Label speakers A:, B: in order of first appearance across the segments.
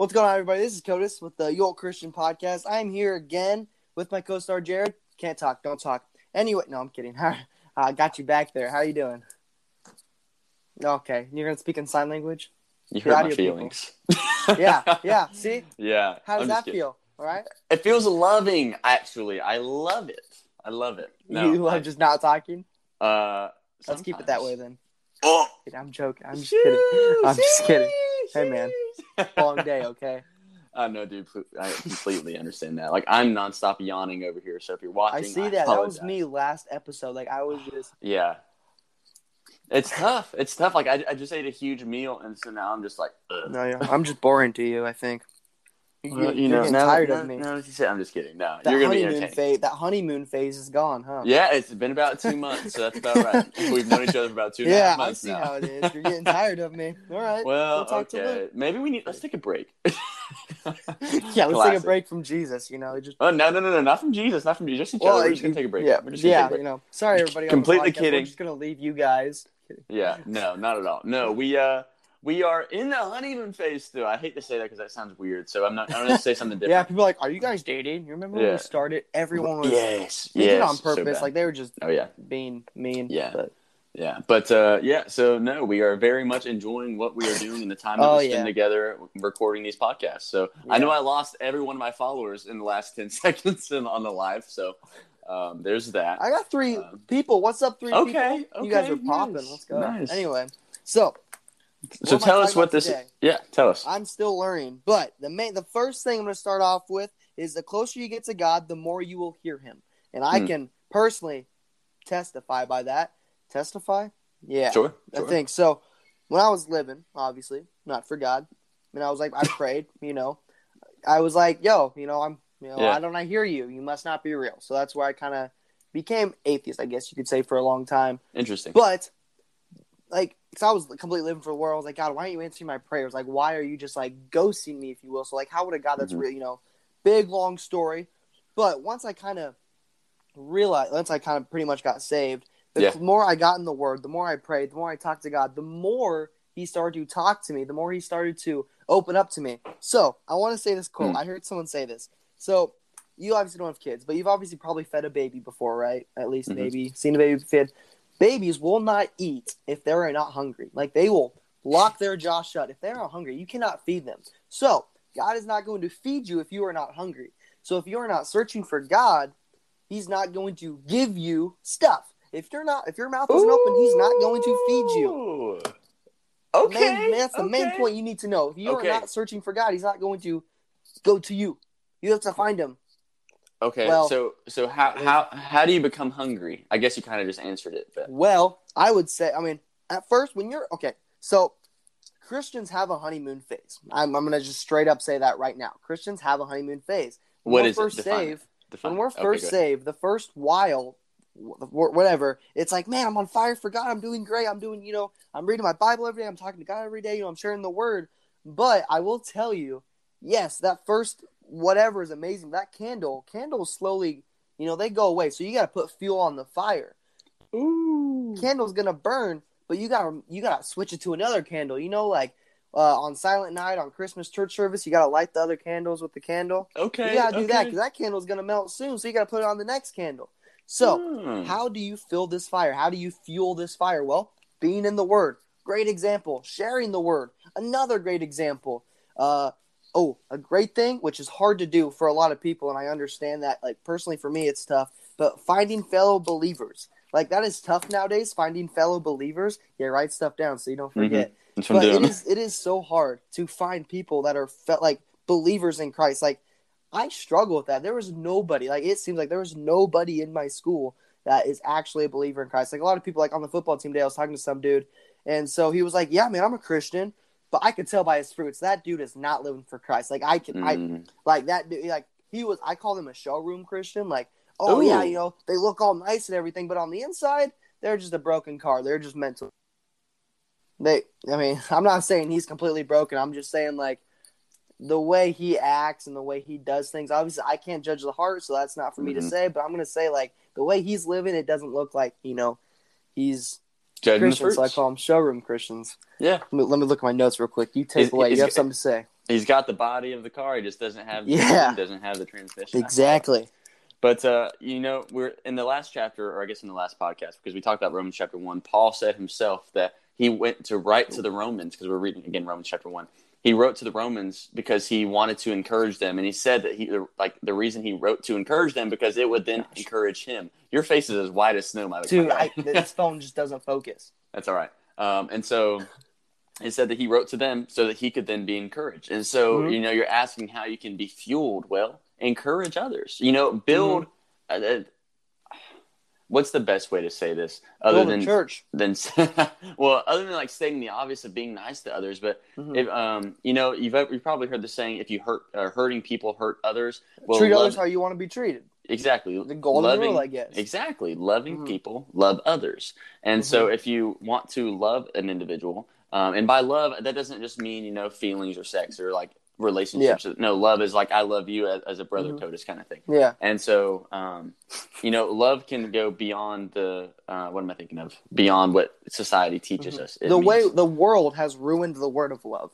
A: What's going on, everybody? This is Codis with the York Christian Podcast. I'm here again with my co-star Jared. Can't talk, don't talk. Anyway, no, I'm kidding. I got you back there. How are you doing? Okay, you're gonna speak in sign language.
B: You hurt my feelings.
A: Yeah, yeah. See,
B: yeah.
A: how does that
B: kidding.
A: feel? All right.
B: It feels loving, actually. I love it. I love it. No,
A: you love
B: I-
A: just not talking.
B: uh,
A: Let's keep it that way then.
B: Oh,
A: I'm joking. I'm just kidding. I'm just kidding. Hey, man. Long day, okay?
B: I know, dude. I completely understand that. Like, I'm nonstop yawning over here. So if you're watching,
A: I see that. That was me last episode. Like I was just.
B: Yeah. It's tough. It's tough. Like, I, I just ate a huge meal, and so now I'm just like, ugh.
A: No, yeah. I'm just boring to you. I think. You,
B: Well,
A: you
B: you
A: are
B: know, now,
A: tired
B: now,
A: of me.
B: now that you say, I'm just kidding. No,
A: that
B: you're gonna be entertained.
A: phase. That honeymoon phase is gone, huh?
B: Yeah, it's been about two months, so that's about right. We've known each other for about two and a half
A: Yeah, I
B: months
A: see
B: now.
A: how it is. You're getting tired of me. All right.
B: Well,
A: We'll talk to
B: okay. Maybe we need. Let's take a break.
A: Yeah, let's take a break from Jesus. You know, just
B: Oh no, no, no, no! Not from Jesus, not from Jesus. Just each
A: Well,
B: other. We're just gonna take a break.
A: Yeah,
B: We're just
A: yeah.
B: a break.
A: You know, sorry everybody.
B: Completely kidding.
A: We're just gonna leave you guys.
B: Yeah, no, not at all. No, we uh, we are in the honeymoon phase still. I hate to say that because that sounds weird. So I'm not. I'm gonna say something different.
A: Yeah, people are like, are you guys dating? You remember when
B: Yeah.
A: we started? Everyone was.
B: yes,
A: They did it
B: yes.
A: on
B: so
A: purpose.
B: bad.
A: like they were just
B: oh yeah,
A: being mean.
B: Yeah.
A: But
B: yeah. But uh, yeah. So no, we are very much enjoying what we are doing and the time that
A: Oh,
B: we spend
A: yeah.
B: together recording these podcasts. So I know
A: Yeah.
B: I lost every one of my followers in the last ten seconds in, on the live. So um, there's that.
A: I got three
B: Um,
A: people. What's up, three
B: Okay,
A: people? You guys are popping.
B: nice,
A: Let's go.
B: nice.
A: Anyway, so
B: so
A: what
B: tell us what this.
A: today?
B: Yeah, tell us.
A: I'm still learning, but the main, the first thing I'm going to start off with is the closer you get to God, the more you will hear Him, and I
B: Hmm.
A: can personally testify by that. Testify, yeah,
B: Sure.
A: I think so. When I was living, obviously not for God, and I was like, I prayed, you know, I was like, yo, you know, I'm, you know,
B: Yeah.
A: why don't I hear you? You must not be real. So that's where I kind of became atheist, I guess you could say, for a long time.
B: Interesting.
A: But like, cause I was completely living for the world. I was like, God, why aren't you answering my prayers? Like, why are you just like ghosting me, if you will? So like, how would a God that's
B: Mhm.
A: real, you know, big long story. But once I kind of realized, once I kind of pretty much got saved, the
B: Yeah.
A: more I got in the Word, the more I prayed, the more I talked to God, the more He started to talk to me, the more He started to open up to me. So I want to say this quote.
B: Hmm.
A: I heard someone say this. So you obviously don't have kids, but you've obviously probably fed a baby before, right? At least
B: Mhm.
A: maybe seen a baby fed. Babies will not eat if they're not hungry. Like they will lock their jaw shut. If they're not hungry, you cannot feed them. So God is not going to feed you if you are not hungry. So if you are not searching for God, He's not going to give you stuff. If you're not, if your mouth isn't open, He's not going to feed you.
B: Ooh. Okay.
A: main- that's the main point you need to know. If you
B: Okay.
A: are not searching for God, He's not going to go to you. You have to find Him.
B: Okay.
A: Well-
B: so so how how how do you become hungry? I guess you kind of just answered it, but
A: Well, I would say, I mean, at first, when you're okay, so Christians have a honeymoon phase. I'm, I'm going to just straight up say that right now. Christians have a honeymoon phase. When
B: What
A: we're
B: is it?
A: first
B: Define it.
A: saved,
B: Define
A: when we're first
B: ahead.
A: saved, the first while, whatever, it's like, man, I'm on fire for God. I'm doing great. I'm doing, you know, I'm reading my Bible every day. I'm talking to God every day. You know, I'm sharing the word. But I will tell you, yes, that first whatever is amazing. That candle, candles slowly, you know, they go away. So you got to put fuel on the fire.
B: Ooh.
A: Candle's gonna burn, but you got to you got to switch it to another candle. You know, like uh, on Silent Night on Christmas church service, you got to light the other candles with the candle.
B: Okay.
A: You gotta do that because that candle's gonna melt soon. So you gotta put it on the next candle. So
B: Hmm.
A: how do you fill this fire? How do you fuel this fire? Well, being in the Word, great example. Sharing the Word, another great example. Uh, oh, a great thing which is hard to do for a lot of people, and I understand that. Like personally, for me, it's tough. But finding fellow believers, like that is tough nowadays. Finding fellow believers. Yeah, write stuff down so you don't mm-hmm. forget
B: That's what I'm
A: but it is it is so hard to find people that are felt like believers in Christ. Like I struggle with that. There was nobody. Like it seems like there was nobody in my school that is actually a believer in Christ. Like a lot of people, like on the football team today, I was talking to some dude, and so he was like, "Yeah, man, I'm a Christian." But I could tell by his fruits that dude is not living for Christ. Like I can, I
B: Mm.
A: like that dude. Like he was. I call him a showroom Christian. Like, oh
B: Ooh.
A: yeah, you know, they look all nice and everything, but on the inside, they're just a broken car. They're just mental. They, I mean, I'm not saying he's completely broken. I'm just saying like the way he acts and the way he does things. Obviously, I can't judge the heart, so that's not for me to
B: Mhm.
A: say. But I'm gonna say like the way he's living, it doesn't look like you know he's
B: Judging the
A: Christian. So I call them showroom Christians.
B: Yeah.
A: Let me, let me look at my notes real quick. You take
B: Is-
A: away.
B: is-
A: you have something to say.
B: he's got the body of the car. He just doesn't have the
A: Yeah.
B: doesn't have the transmission.
A: Exactly.
B: But uh, you know, we're in the last chapter, or I guess in the last podcast, because we talked about Romans chapter one. Paul said himself that he went to write to the Romans because we're reading again Romans chapter one. He wrote to the Romans because he wanted to encourage them, and he said that he like the reason he wrote to encourage them because it would then encourage him. Your face is as white as snow, my
A: Dude,
B: my
A: I, this phone just doesn't focus.
B: That's all right. Um, and so he said that he wrote to them so that he could then be encouraged. And so,
A: Mhm.
B: you know, you're asking how you can be fueled. Well, encourage others. You know, build. uh, uh, what's the best way to say this other than
A: church.
B: than well, other than like stating the obvious of being nice to others? But
A: Mhm.
B: if um, you know, you've you've probably heard the saying, if you hurt uh, hurting people hurt others. Well,
A: Treat
B: love-
A: others how you want to be treated.
B: exactly
A: The golden
B: loving,
A: rule, I guess.
B: Exactly. Loving
A: Mhm.
B: people, love others. And so if you want to love an individual, um, and by love, that doesn't just mean, you know, feelings or sex or like relationships. No, love is like, I love you as, as a brother,
A: Mhm.
B: Totus kind of thing.
A: Yeah.
B: And so, um, you know, love can go beyond the, uh, what am I thinking of? Beyond what society teaches
A: Mhm.
B: us. it
A: the way the world has ruined the word of love.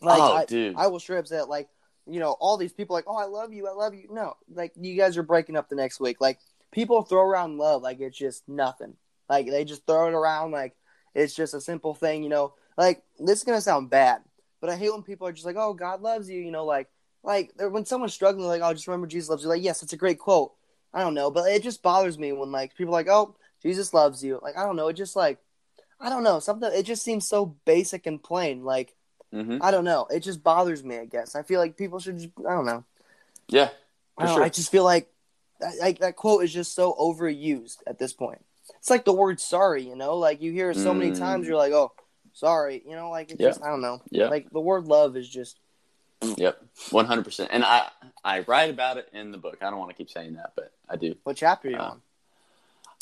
A: Like
B: oh,
A: I,
B: dude.
A: I will straight up say that, like, you know, all these people like, oh, I love you, I love you. No, like you guys are breaking up the next week. Like people throw around love like it's just nothing. Like they just throw it around like it's just a simple thing. You know, like this is gonna sound bad, but I hate when people are just like, oh, God loves you. You know, like like when someone's struggling, like, oh, just remember Jesus loves you. Like, yes, it's a great quote. I don't know, but it just bothers me when like people are like, oh, Jesus loves you. Like I don't know, it just like I don't know something. It just seems so basic and plain. Like
B: hmm
A: I don't know. It just bothers me. I guess I feel like people should. Just, I don't know.
B: Yeah.
A: I, don't,
B: sure.
A: I just feel like that, like that quote is just so overused at this point. It's like the word "sorry." You know, like you hear it so many
B: Mm.
A: times. You're like, "Oh, sorry." You know, like it's
B: Yeah.
A: just I don't know.
B: Yeah.
A: Like the word "love" is just
B: Yep. 100%. And I, I write about it in the book. I don't want to keep saying that, but I do.
A: what chapter you
B: Uh,
A: on?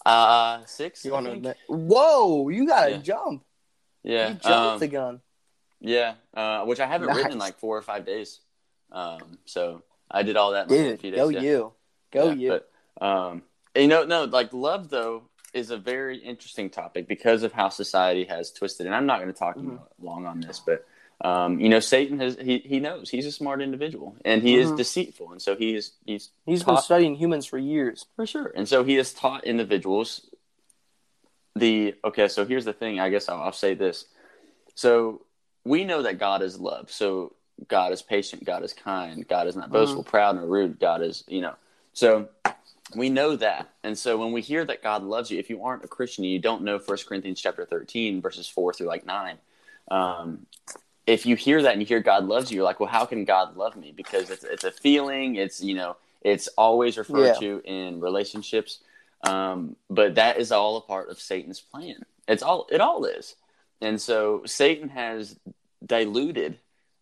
B: Uh, six.
A: You
B: I
A: want to admit? Whoa, you gotta
B: Yeah.
A: jump.
B: Yeah.
A: you jumped
B: um,
A: the gun.
B: Yeah, uh, which I haven't written in like four or five days. Um, so I did all that in like, a
A: Dude,
B: few days.
A: go
B: yeah.
A: you, go
B: Yeah,
A: you.
B: But, um, you know, no, like love though is a very interesting topic because of how society has twisted. And I'm not going to talk
A: Mhm.
B: long on this, but um, you know, Satan has he he knows he's a smart individual and he is
A: Mhm.
B: deceitful, and so he is he's
A: He's been studying humans for years.
B: for sure. And so he has taught individuals the okay, so here's the thing, I guess I'll, I'll say this. So we know that God is love. So God is patient, God is kind, God is not boastful, proud, nor rude. God is, you know. So we know that. And so when we hear that God loves you, if you aren't a Christian and you don't know 1 Corinthians chapter 13, verses 4 through like 9, um, if you hear that and you hear God loves you, you're like, well, how can God love me? Because it's, it's a feeling. It's, you know, it's always referred
A: Yeah.
B: to in relationships. Um, but that is all a part of Satan's plan. It's all, it all is. And so Satan has diluted,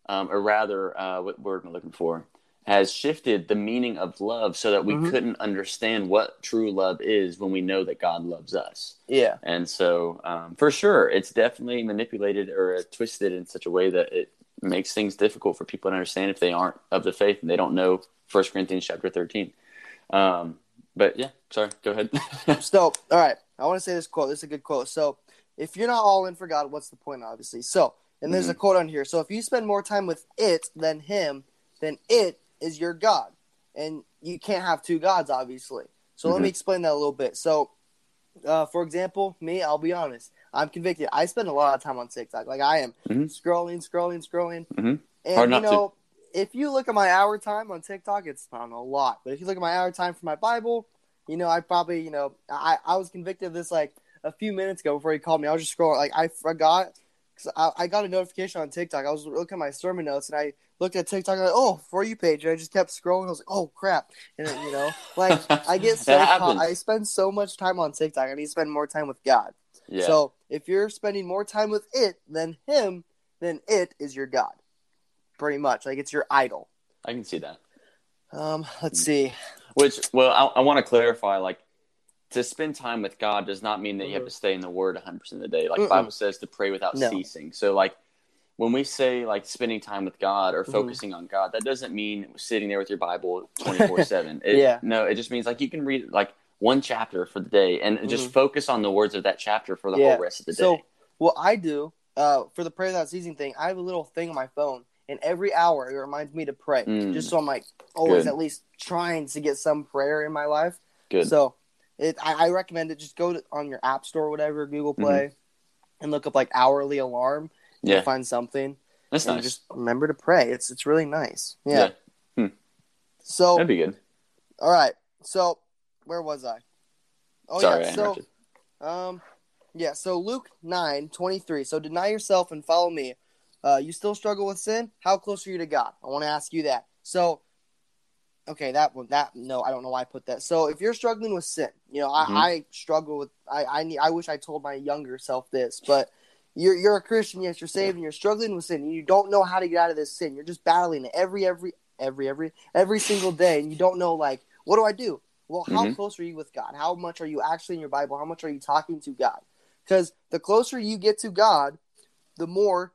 B: um, or rather, uh, what word am I looking for? Has shifted the meaning of love so that we
A: Mhm.
B: couldn't understand what true love is when we know that God loves us.
A: Yeah,
B: And so, um, for sure, it's definitely manipulated or uh, twisted in such a way that it makes things difficult for people to understand if they aren't of the faith and they don't know First Corinthians chapter thirteen. Um, but yeah, sorry, go ahead.
A: So, all right, I want to say this quote. This is a good quote. So, if you're not all in for God, what's the point, obviously? So, and there's a
B: Mm-hmm.
A: quote on here. So, if you spend more time with it than Him, then it is your God. And you can't have two gods, obviously. So, let me
B: Mhm.
A: explain that a little bit. So, uh, for example, me, I'll be honest. I'm convicted. I spend a lot of time on TikTok. Like, I am
B: Mhm.
A: scrolling, scrolling, scrolling.
B: Mhm.
A: And,
B: Hard
A: you
B: not to.
A: know, if you look at my hour time on TikTok, it's not a lot. But if you look at my hour time for my Bible, you know, I probably, you know, I, I was convicted of this like a few minutes ago before he called me. I was just scrolling, like I forgot because I, I got a notification on TikTok. I was looking at my sermon notes and I looked at TikTok. And I, oh, for you page, and I just kept scrolling. I was like, oh crap, and then, you know, like I get so caught. I spend so much time on TikTok. I need to spend more time with God.
B: yeah,
A: So if you're spending more time with it than Him, then it is your God, pretty much. Like it's your idol.
B: I can see that.
A: Um, let's see.
B: Which, well, I, I want to clarify, like, to spend time with God does not mean that you have to stay in the Word 100% of the day. Like,
A: Mm-mm.
B: Bible says to pray without
A: No.
B: ceasing. So, like, when we say, like, spending time with God or
A: Mhm.
B: focusing on God, that doesn't mean sitting there with your Bible 24 7.
A: Yeah.
B: No, it just means, like, you can read, like, one chapter for the day and just
A: Mhm.
B: focus on the words of that chapter for the
A: Yeah.
B: whole rest of the
A: So
B: day.
A: So what I do uh, for the pray without ceasing thing, I have a little thing on my phone, and every hour it reminds me to pray.
B: Mm.
A: Just so I'm like always
B: Good.
A: at least trying to get some prayer in my life.
B: Good.
A: So it, I, I recommend it. Just go to, on your app store, or whatever, Google
B: Mm-hmm.
A: Play, and look up like hourly alarm.
B: yeah,
A: You'll find something,
B: that's
A: and
B: nice.
A: just remember to pray. It's it's really nice. Yeah.
B: Yeah.
A: So
B: That'd be good.
A: all right. So where was I? Oh
B: Sorry,
A: yeah. So um, yeah. So Luke nine twenty three. So deny yourself and follow me. Uh, you still struggle with sin? How close are you to God? I want to ask you that. So, okay, that one, that no, I don't know why I put that. So if you're struggling with sin, you know, I,
B: Mhm.
A: I struggle with. I I need. I wish I told my younger self this, but. You're, you're a Christian, yes, you're saved, and you're struggling with sin. And you don't know how to get out of this sin. You're just battling it every, every, every, every, every single day, and you don't know, like, what do I do? Well, how
B: Mhm.
A: close are you with God? How much are you actually in your Bible? How much are you talking to God? Because the closer you get to God, the more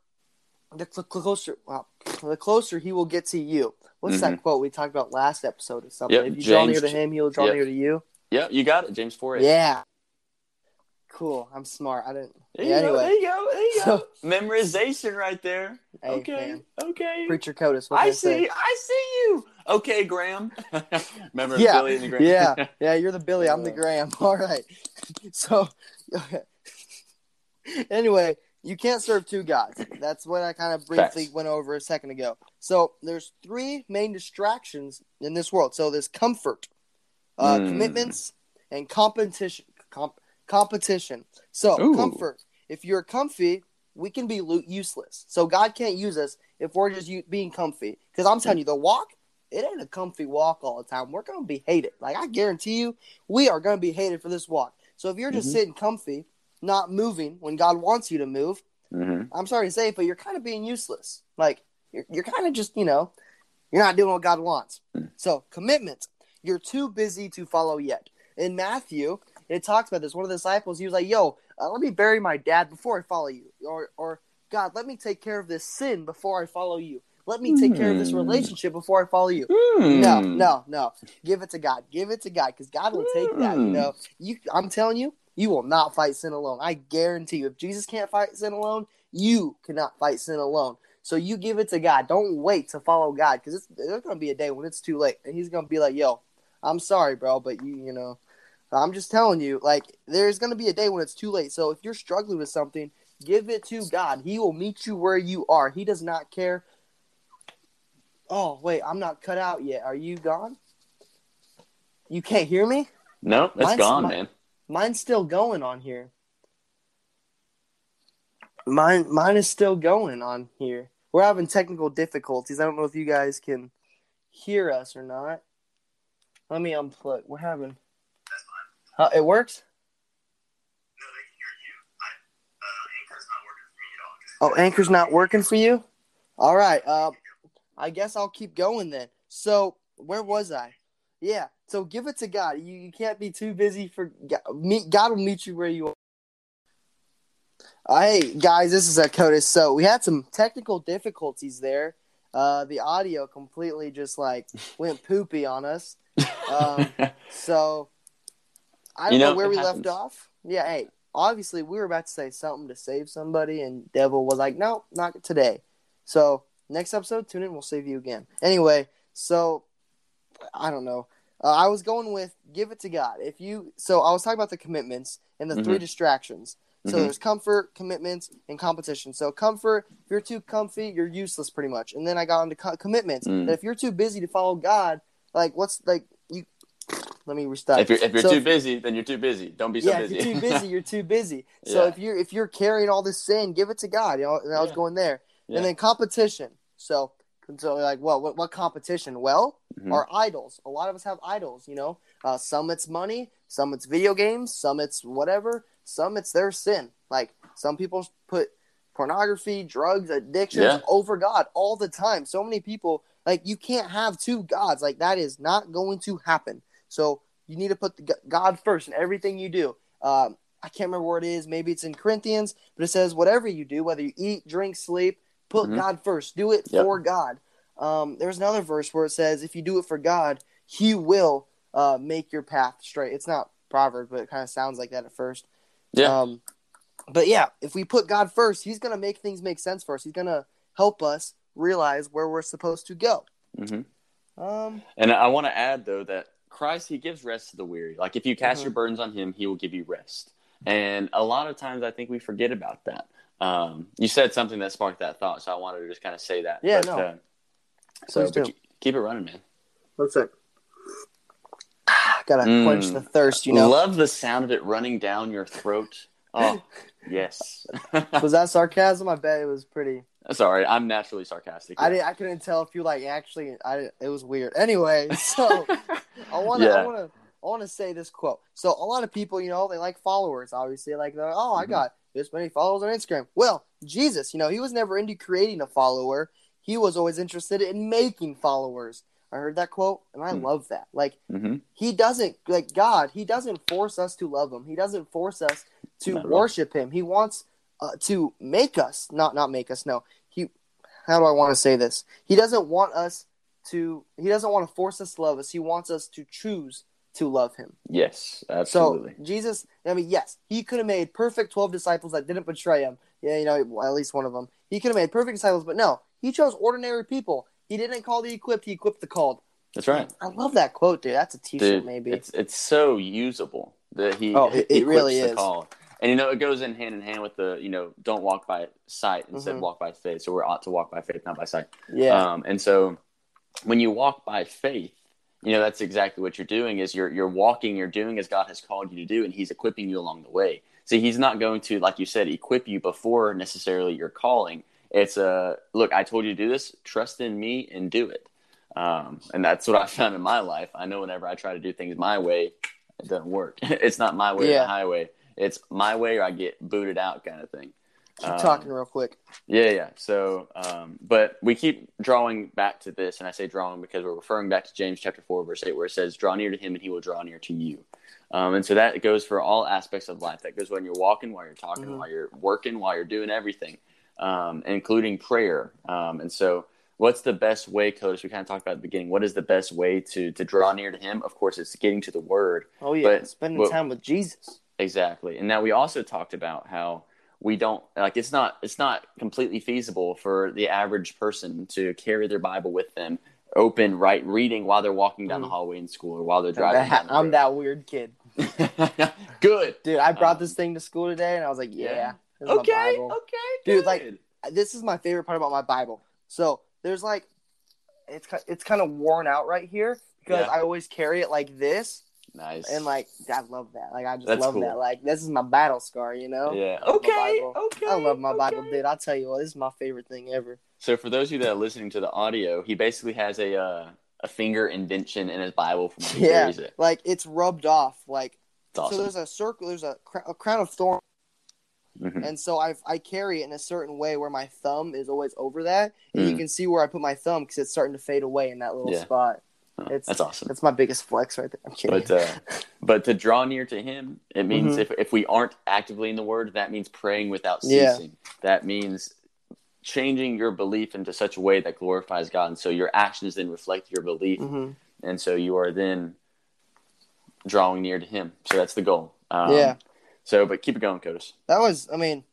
A: the cl- closer well, the closer He will get to you. What's that quote we talked about last episode or something?
B: Mm-hmm. Yep,
A: if you draw near to Him, He will draw
B: yep.
A: near to you.
B: Yeah, you got it, James four.
A: Yeah. Cool. I'm smart. I didn't.
B: There
A: Yeah,
B: you go. There you go. There you go. Memorization right there.
A: Hey,
B: okay.
A: man.
B: Okay.
A: Preacher. What
B: I
A: can say?
B: see. I see you. Okay, Graham. Remember
A: Yeah,
B: Billy and the Graham?
A: yeah, yeah, you're the Billy, I'm the Graham. All right. So, anyway, you can't serve two gods. That's what I kind of briefly
B: Facts.
A: went over a second ago. So, there's three main distractions in this world. So, there's comfort, uh,
B: Mm.
A: commitments, and competition. Comp- competition. So,
B: Ooh.
A: comfort. If you're comfy, we can be lo- useless. So, God can't use us if we're just u- being comfy. Because I'm telling you, the walk it ain't a comfy walk all the time. We're gonna be hated. Like I guarantee you, we are gonna be hated for this walk. So if you're just
B: Mhm.
A: sitting comfy, not moving when God wants you to move,
B: Mhm.
A: I'm sorry to say but you're kind of being useless. Like you're, you're kind of just you know, you're not doing what God wants.
B: Mm.
A: So commitment. You're too busy to follow yet. In Matthew, it talks about this. One of the disciples, he was like, "Yo, uh, let me bury my dad before I follow you," or or God, let me take care of this sin before I follow you. Let me take care of this
B: Hmm.
A: relationship before I follow you.
B: Hmm.
A: No, no, no. Give it to God. Give it to God because God will take that. You
B: Mm.
A: know, you. I'm telling you, you will not fight sin alone. I guarantee you. If Jesus can't fight sin alone, you cannot fight sin alone. So you give it to God. Don't wait to follow God because there's going to be a day when it's too late, and He's going to be like, "Yo, I'm sorry, bro, but you, you know, I'm just telling you, like, there's going to be a day when it's too late. So if you're struggling with something, give it to God. He will meet you where you are. He does not care. Oh, wait, I'm not cut out yet. Are you gone? You can't hear me?
B: No, that's
A: Mine's
B: gone,
A: my-
B: man.
A: Mine's still going on here. Mine mine is still going on here. We're having technical difficulties. I don't know if you guys can hear us or not. Let me unplug. We're having uh, it works? Oh, Anchor's not working for you? All right. Uh, I guess I'll keep going then. So, where was I? Yeah. So, give it to God. You, you can't be too busy for God. Meet, God will meet you where you are. Uh, hey, guys, this is Akotis. So, we had some technical difficulties there. Uh, the audio completely just like went poopy on us. Um, so, I don't
B: You
A: know,
B: know,
A: where we
B: happens.
A: left off. Yeah, hey, obviously we were about to say something to save somebody, and Devil was like, "No, not today." So next episode, tune in. We'll save you again. Anyway, so I don't know. Uh, I was going with give it to God. If you so, I was talking about the commitments and the three
B: Mhm.
A: distractions. So
B: Mhm.
A: there's comfort, commitments, and competition. So comfort, if you're too comfy, you're useless pretty much. And then I got into co- commitments.
B: Mm.
A: That if you're too busy to follow God, like what's like you? Let me restart.
B: if you're if you're
A: So
B: too
A: if-
B: busy, then you're too busy. Don't be so
A: yeah,
B: busy.
A: if you're too busy, you're too busy. So
B: Yeah.
A: if you're if you're carrying all this sin, give it to God. You know, and I was
B: Yeah.
A: going there.
B: Yeah.
A: And then competition. So, so like, well, what, what competition? Well,
B: Mhm.
A: our idols. A lot of us have idols. You know, uh, some it's money, some it's video games, some it's whatever, some it's their sin. Like some people put pornography, drugs, addictions
B: Yeah.
A: over God all the time. So many people like you can't have two gods. Like that is not going to happen. So you need to put the God first in everything you do. Um, I can't remember where it is. Maybe it's in Corinthians, but it says whatever you do, whether you eat, drink, sleep, put
B: Mhm.
A: God first. Do it
B: Yep.
A: for God. Um, there's another verse where it says, if you do it for God, He will uh, make your path straight. It's not proverb, but it kind of sounds like that at first.
B: Yeah.
A: Um, but yeah, if we put God first, He's gonna make things make sense for us. He's gonna help us realize where we're supposed to go.
B: hmm
A: Um,
B: And I want to add though that Christ he gives rest to the weary. Like if you cast
A: Mhm.
B: your burdens on him, he will give you rest. And a lot of times I think we forget about that. Um, you said something that sparked that thought, so I wanted to just kind of say that.
A: Yeah,
B: But,
A: no.
B: uh, so but keep, keep it running, man.
A: one sec. Gotta
B: Mm.
A: quench the thirst, you know.
B: Love the sound of it running down your throat. Oh, yes.
A: was that sarcasm? I bet it was pretty.
B: Sorry, I'm naturally sarcastic.
A: I didn't. I couldn't tell if you like actually. I. It was weird. Anyway, so I want to. I
B: Yeah.
A: I want to say this quote. So a lot of people, you know, they like followers. Obviously, like they're, oh, I
B: Mhm.
A: got this many followers on Instagram. Well, Jesus, you know, he was never into creating a follower. He was always interested in making followers. I heard that quote, and I
B: Hmm.
A: love that. Like
B: hmm
A: he doesn't like God. He doesn't force us to love him. He doesn't force us to
B: Not
A: worship him. He wants uh, to make us, not not make us. No, he. How do I want to say this? He doesn't want us to. He doesn't want to force us to love us. He wants us to choose to love him.
B: Yes, absolutely.
A: So Jesus, I mean, yes, he could have made perfect twelve disciples that didn't betray him. Yeah, you know, at least one of them. He could have made perfect disciples, but no, he chose ordinary people. He didn't call the equipped. He equipped the called.
B: That's right.
A: I love that quote, dude. That's a T-shirt,
B: Dude,
A: maybe.
B: It's it's so usable that he
A: Oh, it-
B: he
A: it really is.
B: call. And you know it goes in hand in hand with the you know don't walk by sight instead
A: Mhm.
B: walk by faith. So we're ought to walk by faith, not by sight.
A: yeah.
B: Um, and so when you walk by faith, you know that's exactly what you're doing. Is you're you're walking, you're doing as God has called you to do, and He's equipping you along the way. See, He's not going to, like you said, equip you before necessarily your calling. It's a look. I told you to do this. Trust in me and do it. Um, and that's what I found in my life. I know whenever I try to do things my way, it doesn't work. it's not my way or the highway. It's my way or I get booted out kind of thing.
A: Keep
B: um,
A: talking real quick.
B: Yeah, yeah. So, um, but we keep drawing back to this, and I say drawing because we're referring back to James chapter four, verse eight, where it says, "Draw near to Him, and He will draw near to you." Um, and so that goes for all aspects of life. That goes when you're walking, while you're talking,
A: Mhm.
B: while you're working, while you're doing everything, um, including prayer. Um, and so, what's the best way, Coach? We kind of talked about at the beginning. What is the best way to to draw near to Him? Of course, it's getting to the Word.
A: Oh yeah,
B: but-
A: spending
B: but-
A: time with Jesus.
B: Exactly. And now we also talked about how we don't like it's not it's not completely feasible for the average person to carry their Bible with them open right reading while they're walking down the
A: Mhm.
B: hallway in school or while they're driving down the
A: I'm that weird kid,
B: Good.
A: dude. I brought
B: Um,
A: this thing to school today, and I was like, yeah,
B: yeah. Okay. Okay.
A: Dude, like, this is my favorite part about my Bible. So there's like, it's it's kind of worn out right here because
B: Yeah.
A: I always carry it like this,
B: nice.
A: and like I love that. Like I just
B: That's
A: love
B: cool.
A: that. Like this is my battle scar, you know.
B: yeah.
A: I love my
B: Okay. Okay.
A: I love my Bible,
B: okay.
A: dude. I'll tell you what, this is my favorite thing ever.
B: So for those of you that are listening to the audio, he basically has a uh, a finger indention in his Bible from when he
A: Yeah,
B: carries it.
A: like it's rubbed off. Like
B: It's awesome.
A: so, there's a circle. There's a, cr- a crown of thorns.
B: Mhm.
A: and so I I carry it in a certain way where my thumb is always over that, and you
B: Mm.
A: can see where I put my thumb because it's starting to fade away in that little
B: Yeah.
A: spot.
B: Oh,
A: it's-
B: That's awesome.
A: That's my biggest flex right there. I'm kidding.
B: But uh, but to draw near to Him, it means
A: Mhm.
B: if if we aren't actively in the Word, that means praying without
A: Yeah.
B: ceasing. That means changing your belief into such a way that glorifies God, and so your actions then reflect your belief,
A: hmm
B: and so you are then drawing near to Him. So that's the goal. Um,
A: Yeah.
B: So, but keep it going, Codis.
A: That was, I mean,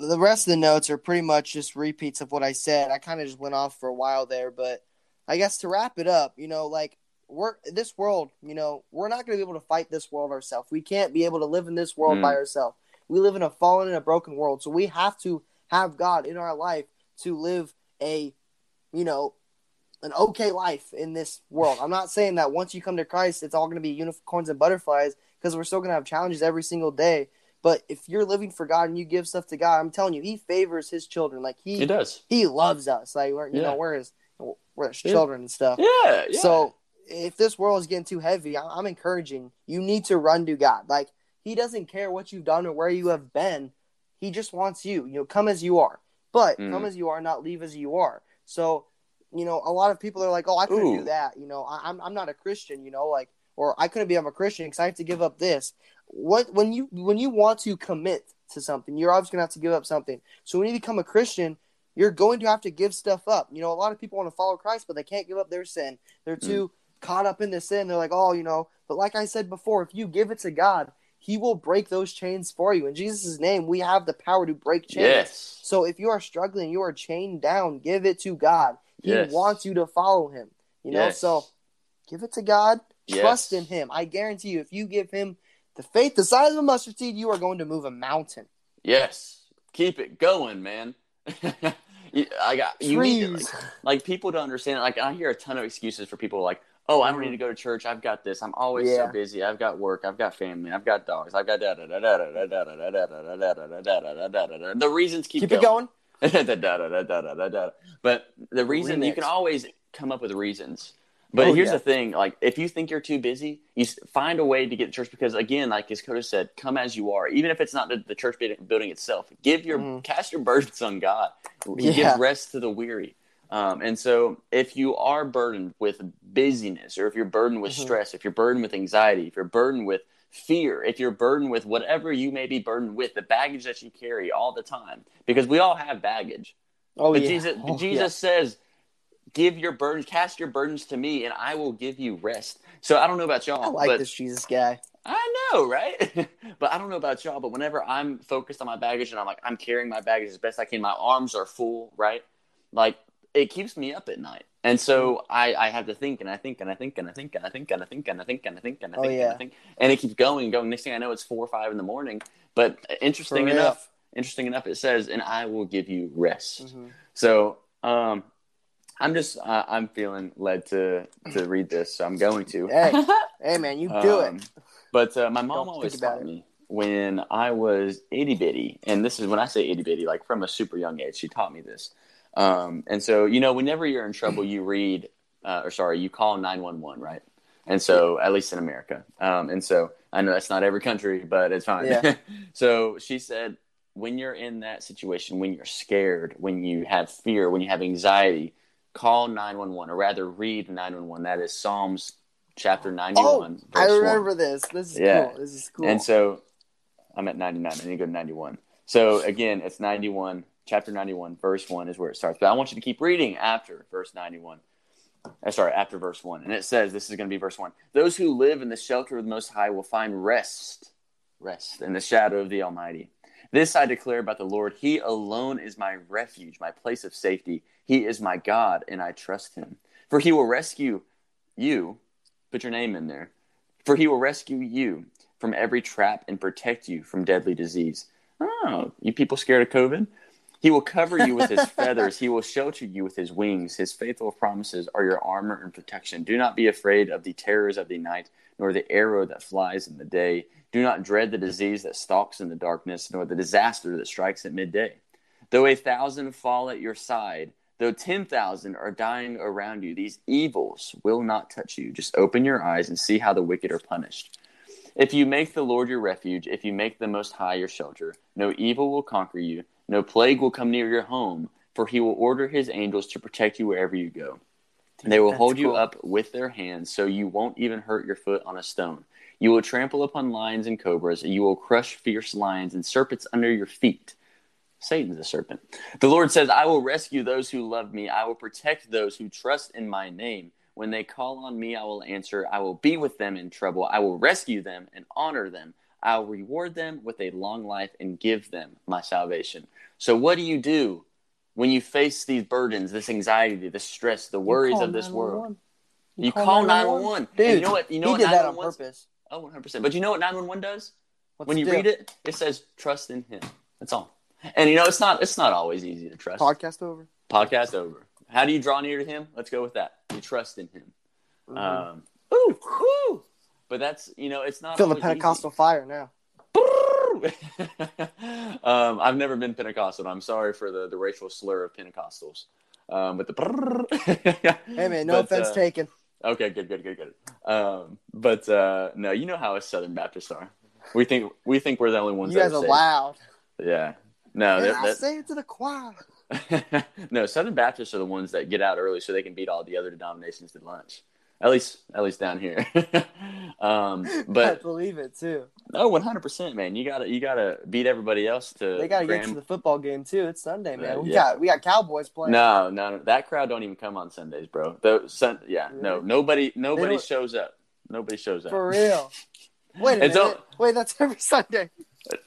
A: the rest of the notes are pretty much just repeats of what I said. I kind of just went off for a while there, but I guess to wrap it up, you know, like we're this world, you know, we're not going to be able to fight this world ourselves. We can't be able to live in this world
B: Mm.
A: by ourselves. We live in a fallen and a broken world, so we have to have God in our life to live a, you know, an okay life in this world. I'm not saying that once you come to Christ, it's all going to be unicorns and butterflies because we're still going to have challenges every single day. But if you're living for God and you give stuff to God, I'm telling you, He favors His children. Like He
B: He does.
A: He loves us. Like we're you
B: Yeah.
A: know we're His we're His
B: Yeah.
A: children and stuff.
B: Yeah. yeah.
A: So if this world is getting too heavy, I- I'm encouraging you need to run to God. Like He doesn't care what you've done or where you have been. He just wants you. You know, come as you are, but
B: Mm.
A: come as you are, not leave as you are. So you know, a lot of people are like, "Oh, I couldn't
B: Ooh.
A: do that." You know, I, I'm I'm not a Christian. You know, like or I couldn't become a Christian because I have to give up this. What when you when you want to commit to something, you're obviously gonna have to give up something. So when you become a Christian, you're going to have to give stuff up. You know, a lot of people want to follow Christ, but they can't give up their sin. They're mm. too caught up in the sin. They're like, oh, you know. But like I said before, if you give it to God, He will break those chains for you. In Jesus' name, we have the power to break chains.
B: Yes.
A: So if you are struggling, you are chained down, give it to God. He
B: Yes.
A: wants you to follow him. You know,
B: Yes.
A: so give it to God. Trust in him. I guarantee you, if you give him the faith the size of a mustard seed, you are going to move a mountain.
B: Yes. Keep it going, man. You- I got you need to, like, like people don't understand. Like I hear a ton of excuses for people like, "Oh, I don't
A: Mhm.
B: need to go to church. I've got this. I'm always
A: Yeah.
B: so busy. I've got work. I've got family. I've got dogs. I've got da da da da da da da da da da da da da da da da da da da." The reasons keep
A: Keep it going.
B: Da, da, da, da, da, da, da. But the reason you
A: Remix.
B: can always come up with reasons. But
A: Oh,
B: here's
A: yeah.
B: the thing: like, if you think you're too busy, you find a way to get to church. Because again, like as Coda said, come as you are. Even if it's not the, the church building building itself, give your
A: Mhm.
B: cast your burdens on God. He
A: Yeah.
B: gives rest to the weary. Um, and so, if you are burdened with busyness, or if you're burdened with
A: Mhm.
B: stress, if you're burdened with anxiety, if you're burdened with fear, if you're burdened with whatever you may be burdened with, the baggage that you carry all the time, because we all have baggage.
A: Oh
B: But
A: yeah.
B: Jesus,
A: Oh,
B: Jesus says, "Give your burdens, cast your burdens to me, and I will give you rest." So I don't know about y'all,
A: I like
B: but
A: this Jesus guy.
B: I know, right? but I don't know about y'all. But whenever I'm focused on my baggage and I'm like, I'm carrying my baggage as best I can, my arms are full, right? Like it keeps me up at night, and so
A: Mm-hmm.
B: I, I have to think and I think and I think and I think and I think and I think and I think and I think and I
A: Oh,
B: think and. I think, and it keeps going and going. Next thing I know, it's four or five in the morning. But interesting enough, interesting enough, it says, "And I will give you rest."
A: Mhm.
B: So um, I'm just uh, I'm feeling led to to read this, so I'm going to.
A: Hey, hey, man, you do
B: Um,
A: it.
B: But uh, my mom
A: Don't
B: always taught me when I was itty bitty, and this is when I say itty bitty, like from a super young age, she taught me this. Um, and so, you know, whenever you're in trouble, you read, uh, or sorry, you call 911, right? And so, at least in America. Um, and so, I know that's not every country, but it's fine.
A: Yeah.
B: so, she said, when you're in that situation, when you're scared, when you have fear, when you have anxiety, call 911, or rather read 911. That is Psalms chapter 91.
A: Oh, I
B: verse 1.
A: remember this. This is
B: Yeah.
A: cool. This is cool.
B: And so I'm at 99. I need to go to 91. So again, it's 91, chapter 91, verse 1 is where it starts. But I want you to keep reading after verse 91. Uh, sorry, after verse 1. And it says, this is going to be verse 1. Those who live in the shelter of the Most High will find rest, rest in the shadow of the Almighty. This I declare about the Lord. He alone is my refuge, my place of safety. He is my God, and I trust him. For he will rescue you. Put your name in there. For he will rescue you from every trap and protect you from deadly disease. Oh, you people scared of COVID? He will cover you with his feathers. He will shelter you with his wings. His faithful promises are your armor and protection. Do not be afraid of the terrors of the night, nor the arrow that flies in the day. Do not dread the disease that stalks in the darkness, nor the disaster that strikes at midday. Though a thousand fall at your side, though 10,000 are dying around you, these evils will not touch you. Just open your eyes and see how the wicked are punished. If you make the Lord your refuge, if you make the Most High your shelter, no evil will conquer you, no plague will come near your home, for he will order his angels to protect you wherever you go. They will
A: That's
B: hold you
A: cool.
B: up with their hands so you won't even hurt your foot on a stone. You will trample upon lions and cobras, and you will crush fierce lions and serpents under your feet. Satan's a serpent. The Lord says, I will rescue those who love me. I will protect those who trust in my name. When they call on me, I will answer. I will be with them in trouble. I will rescue them and honor them. I will reward them with a long life and give them my salvation. So, what do you do when you face these burdens, this anxiety, this stress, the worries of this world?
A: 911.
B: You, call 911.
A: Dude,
B: And you know what? You know
A: he
B: what
A: did that on purpose.
B: Oh, 100%. But you know what 911 does?
A: What's
B: when you
A: do?
B: read it, it says trust in him. That's all. And you know, it's not it's not always easy to trust.
A: podcast over.
B: Podcast over. How do you draw near to him? Let's go with that. You trust in him.
A: Mhm.
B: Um, ooh, ooh. But that's you know, it's not
A: Feel the
B: always easy.
A: Pentecostal fire now.
B: um, I've never been Pentecostal. I'm sorry for the, the racial slur of Pentecostals. Um, but the
A: Hey man, no
B: But,
A: offense
B: uh,
A: taken.
B: Okay, good, good, good, good. Um, but uh, no, you know how us Southern Baptists are. We think we think we're the only ones
A: You guys are
B: are saved.
A: loud.
B: Yeah. No, they're-
A: I
B: they're-
A: say it to the choir.
B: no, Southern Baptists are the ones that get out early so they can beat all the other denominations to lunch. At least, at least down here. um,
A: I
B: but
A: believe it too.
B: no, one hundred percent, man. You gotta, you gotta beat everybody else to.
A: They got to get to the football game too. It's Sunday, man.
B: Uh,
A: we
B: yeah.
A: got we got Cowboys playing.
B: No, no, no, that crowd don't even come on Sundays, bro. The sun, yeah, no, nobody, nobody shows up. Nobody shows up.
A: For real. Wait a
B: It's
A: minute.
B: all-
A: Wait, that's every Sunday.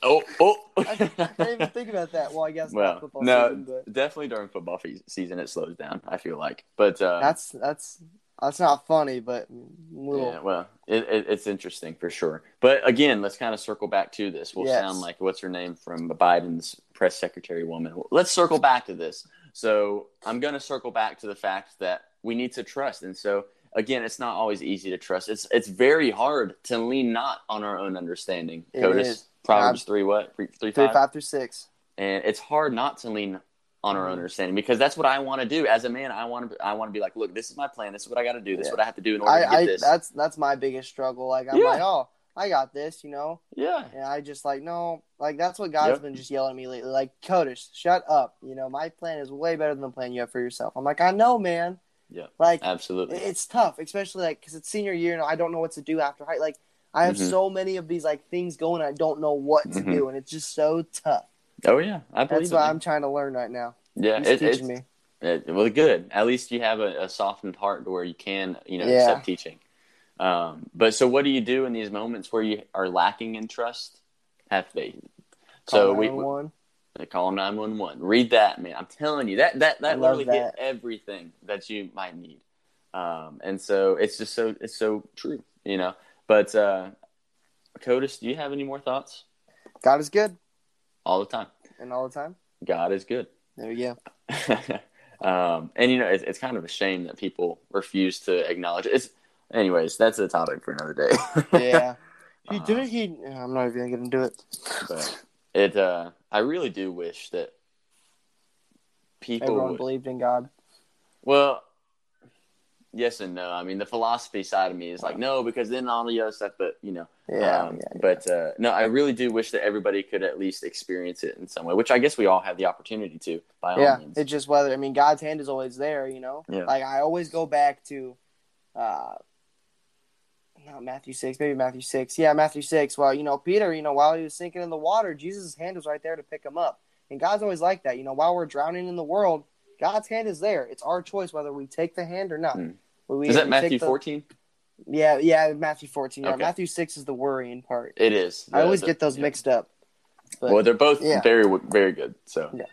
B: Oh, oh.
A: I, I didn't even think about that. Well, I guess
B: well,
A: football
B: no,
A: season, but
B: definitely during football season it slows down. I feel like, but uh,
A: that's that's that's not funny, but little.
B: Yeah, well, it, it, it's interesting for sure. But again, let's kind of circle back to this. We'll
A: Yes.
B: sound like what's her name from Biden's press secretary woman. Let's circle back to this. So I'm going to circle back to the fact that we need to trust. And so again, it's not always easy to trust. It's it's very hard to lean not on our own understanding.
A: It
B: Codis, Proverbs three what three, three,
A: Three,
B: five?
A: five through six.
B: and it's hard not to lean on our own
A: Mhm.
B: understanding because that's what I want to do as a man. I want to I want to be like, look, this is my plan. This is what I got to do. This is what I have to do in order
A: I,
B: to get
A: I
B: this.
A: that's that's my biggest struggle. Like I'm
B: Yeah.
A: like, oh, I got this, you know.
B: yeah,
A: And I just like no, like that's what God's
B: Yep.
A: been just yelling at me lately. Like, Codish, shut up. You know, my plan is way better than the plan you have for yourself. I'm like, I know, man.
B: Yeah.
A: Like
B: absolutely.
A: it's tough, especially like because it's senior year and I don't know what to do after high. Like I have
B: Mhm.
A: so many of these like things going, I don't know what to
B: Mhm.
A: do, and it's just so tough.
B: Oh yeah, I believe
A: That's what. I'm trying to learn right now.
B: Yeah, it, it's
A: me.
B: it, well, good. At least you have a, a softened heart to where you can, you know,
A: Yeah.
B: accept teaching. Um, but so, what do you do in these moments where you are lacking in trust? Have faith. So we,
A: 911.
B: we call them nine one one. Read that, man. I'm telling you that that that literally hit
A: that.
B: everything that you might need. Um, and so it's just so it's so true, you know. But uh, Codis, do you have any more thoughts?
A: God is good,
B: All the time,
A: and all the time.
B: God is good.
A: There we go.
B: um, and you know, it's, it's kind of a shame that people refuse to acknowledge it. It's, anyways, that's a topic for another day.
A: Yeah. He
B: Uh,
A: didn't. He. I'm not even gonna do it.
B: but it, uh, I really do wish that people.
A: Everyone
B: would-
A: believed in God.
B: well, yes and no. I mean, the philosophy side of me is like no, because then all the other stuff. But you know,
A: Yeah.
B: um,
A: yeah, yeah.
B: But uh, no, I really do wish that everybody could at least experience it in some way, which I guess we all have the opportunity to. By all
A: yeah,
B: means.
A: it's just whether I mean God's hand is always there, you know.
B: Yeah.
A: Like I always go back to, uh, not Matthew six, maybe Matthew six. Yeah, Matthew six. Well, you know, Peter, you know, while he was sinking in the water, Jesus' hand was right there to pick him up, and God's always like that. You know, while we're drowning in the world, God's hand is there. It's our choice whether we take the hand or not.
B: Hmm.
A: We-
B: is that Matthew
A: the-
B: 14?
A: Yeah, yeah, Matthew fourteen. Yeah,
B: Okay.
A: Matthew six is the worrying part.
B: It is.
A: I always
B: The-
A: get those
B: yeah.
A: mixed up. But
B: well, they're both
A: yeah.
B: very, very good. So,
A: Yeah.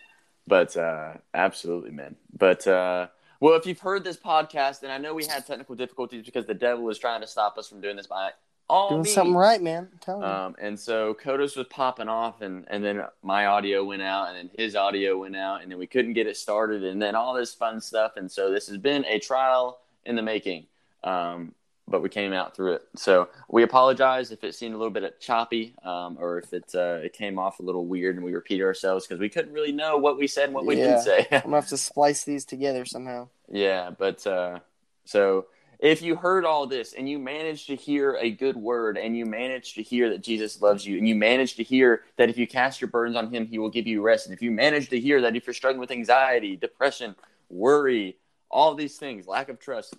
B: but uh, absolutely, man. But uh, well, if you've heard this podcast, and I know we had technical difficulties because the devil was trying to stop us from doing this by all
A: doing
B: means.
A: something right, man.
B: Um, and so Codis was popping off, and, and then my audio went out, and then his audio went out, and then we couldn't get it started, and then all this fun stuff. And so this has been a trial in the making, um, but we came out through it. So we apologize if it seemed a little bit choppy, um, or if it uh, it came off a little weird, and we repeated ourselves because we couldn't really know what we said and what we
A: Yeah.
B: didn't say.
A: I'm gonna have to splice these together somehow.
B: Yeah, but uh, so if you heard all this and you managed to hear a good word and you managed to hear that Jesus loves you and you managed to hear that if you cast your burdens on him, he will give you rest. And if you manage to hear that if you're struggling with anxiety, depression, worry, all these things, lack of trust,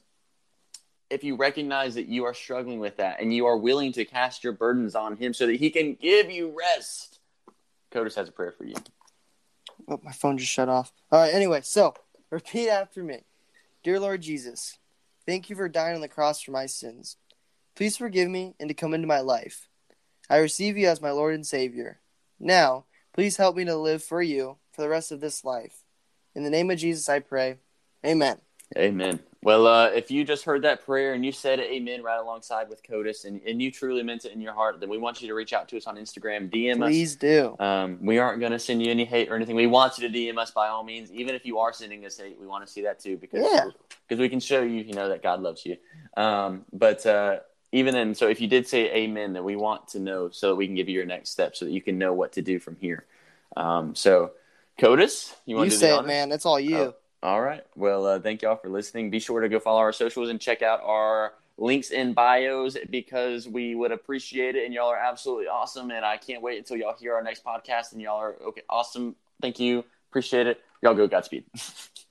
B: if you recognize that you are struggling with that and you are willing to cast your burdens on him so that he can give you rest, Codis has a prayer for you.
A: Oh, my phone just shut off. All right. Anyway, so repeat after me. Dear Lord Jesus, thank you for dying on the cross for my sins. Please forgive me and to come into my life. I receive you as my Lord and Savior. Now, please help me to live for you for the rest of this life. In the name of Jesus, I pray. Amen.
B: Amen. Well, uh, if you just heard that prayer and you said amen right alongside with Codis and, and you truly meant it in your heart, then we want you to reach out to us on Instagram, DM us.
A: Please do.
B: Um, we aren't going to send you any hate or anything. We want you to DM us by all means. Even if you are sending us hate, we want to see that too because
A: Yeah.
B: because we can show you, you know, that God loves you. Um, but uh, even then, so if you did say amen, then we want to know so that we can give you your next step so that you can know what to do from here. Um, so, Codis, you
A: You,
B: want to do
A: say it, man. It's all you.
B: Oh. All right. Well, uh, thank y'all for listening. Be sure to go follow our socials and check out our links in bios because we would appreciate it. And y'all are absolutely awesome. And I can't wait until y'all hear our next podcast. And y'all are okay, awesome. Thank you. Appreciate it. Y'all go Godspeed.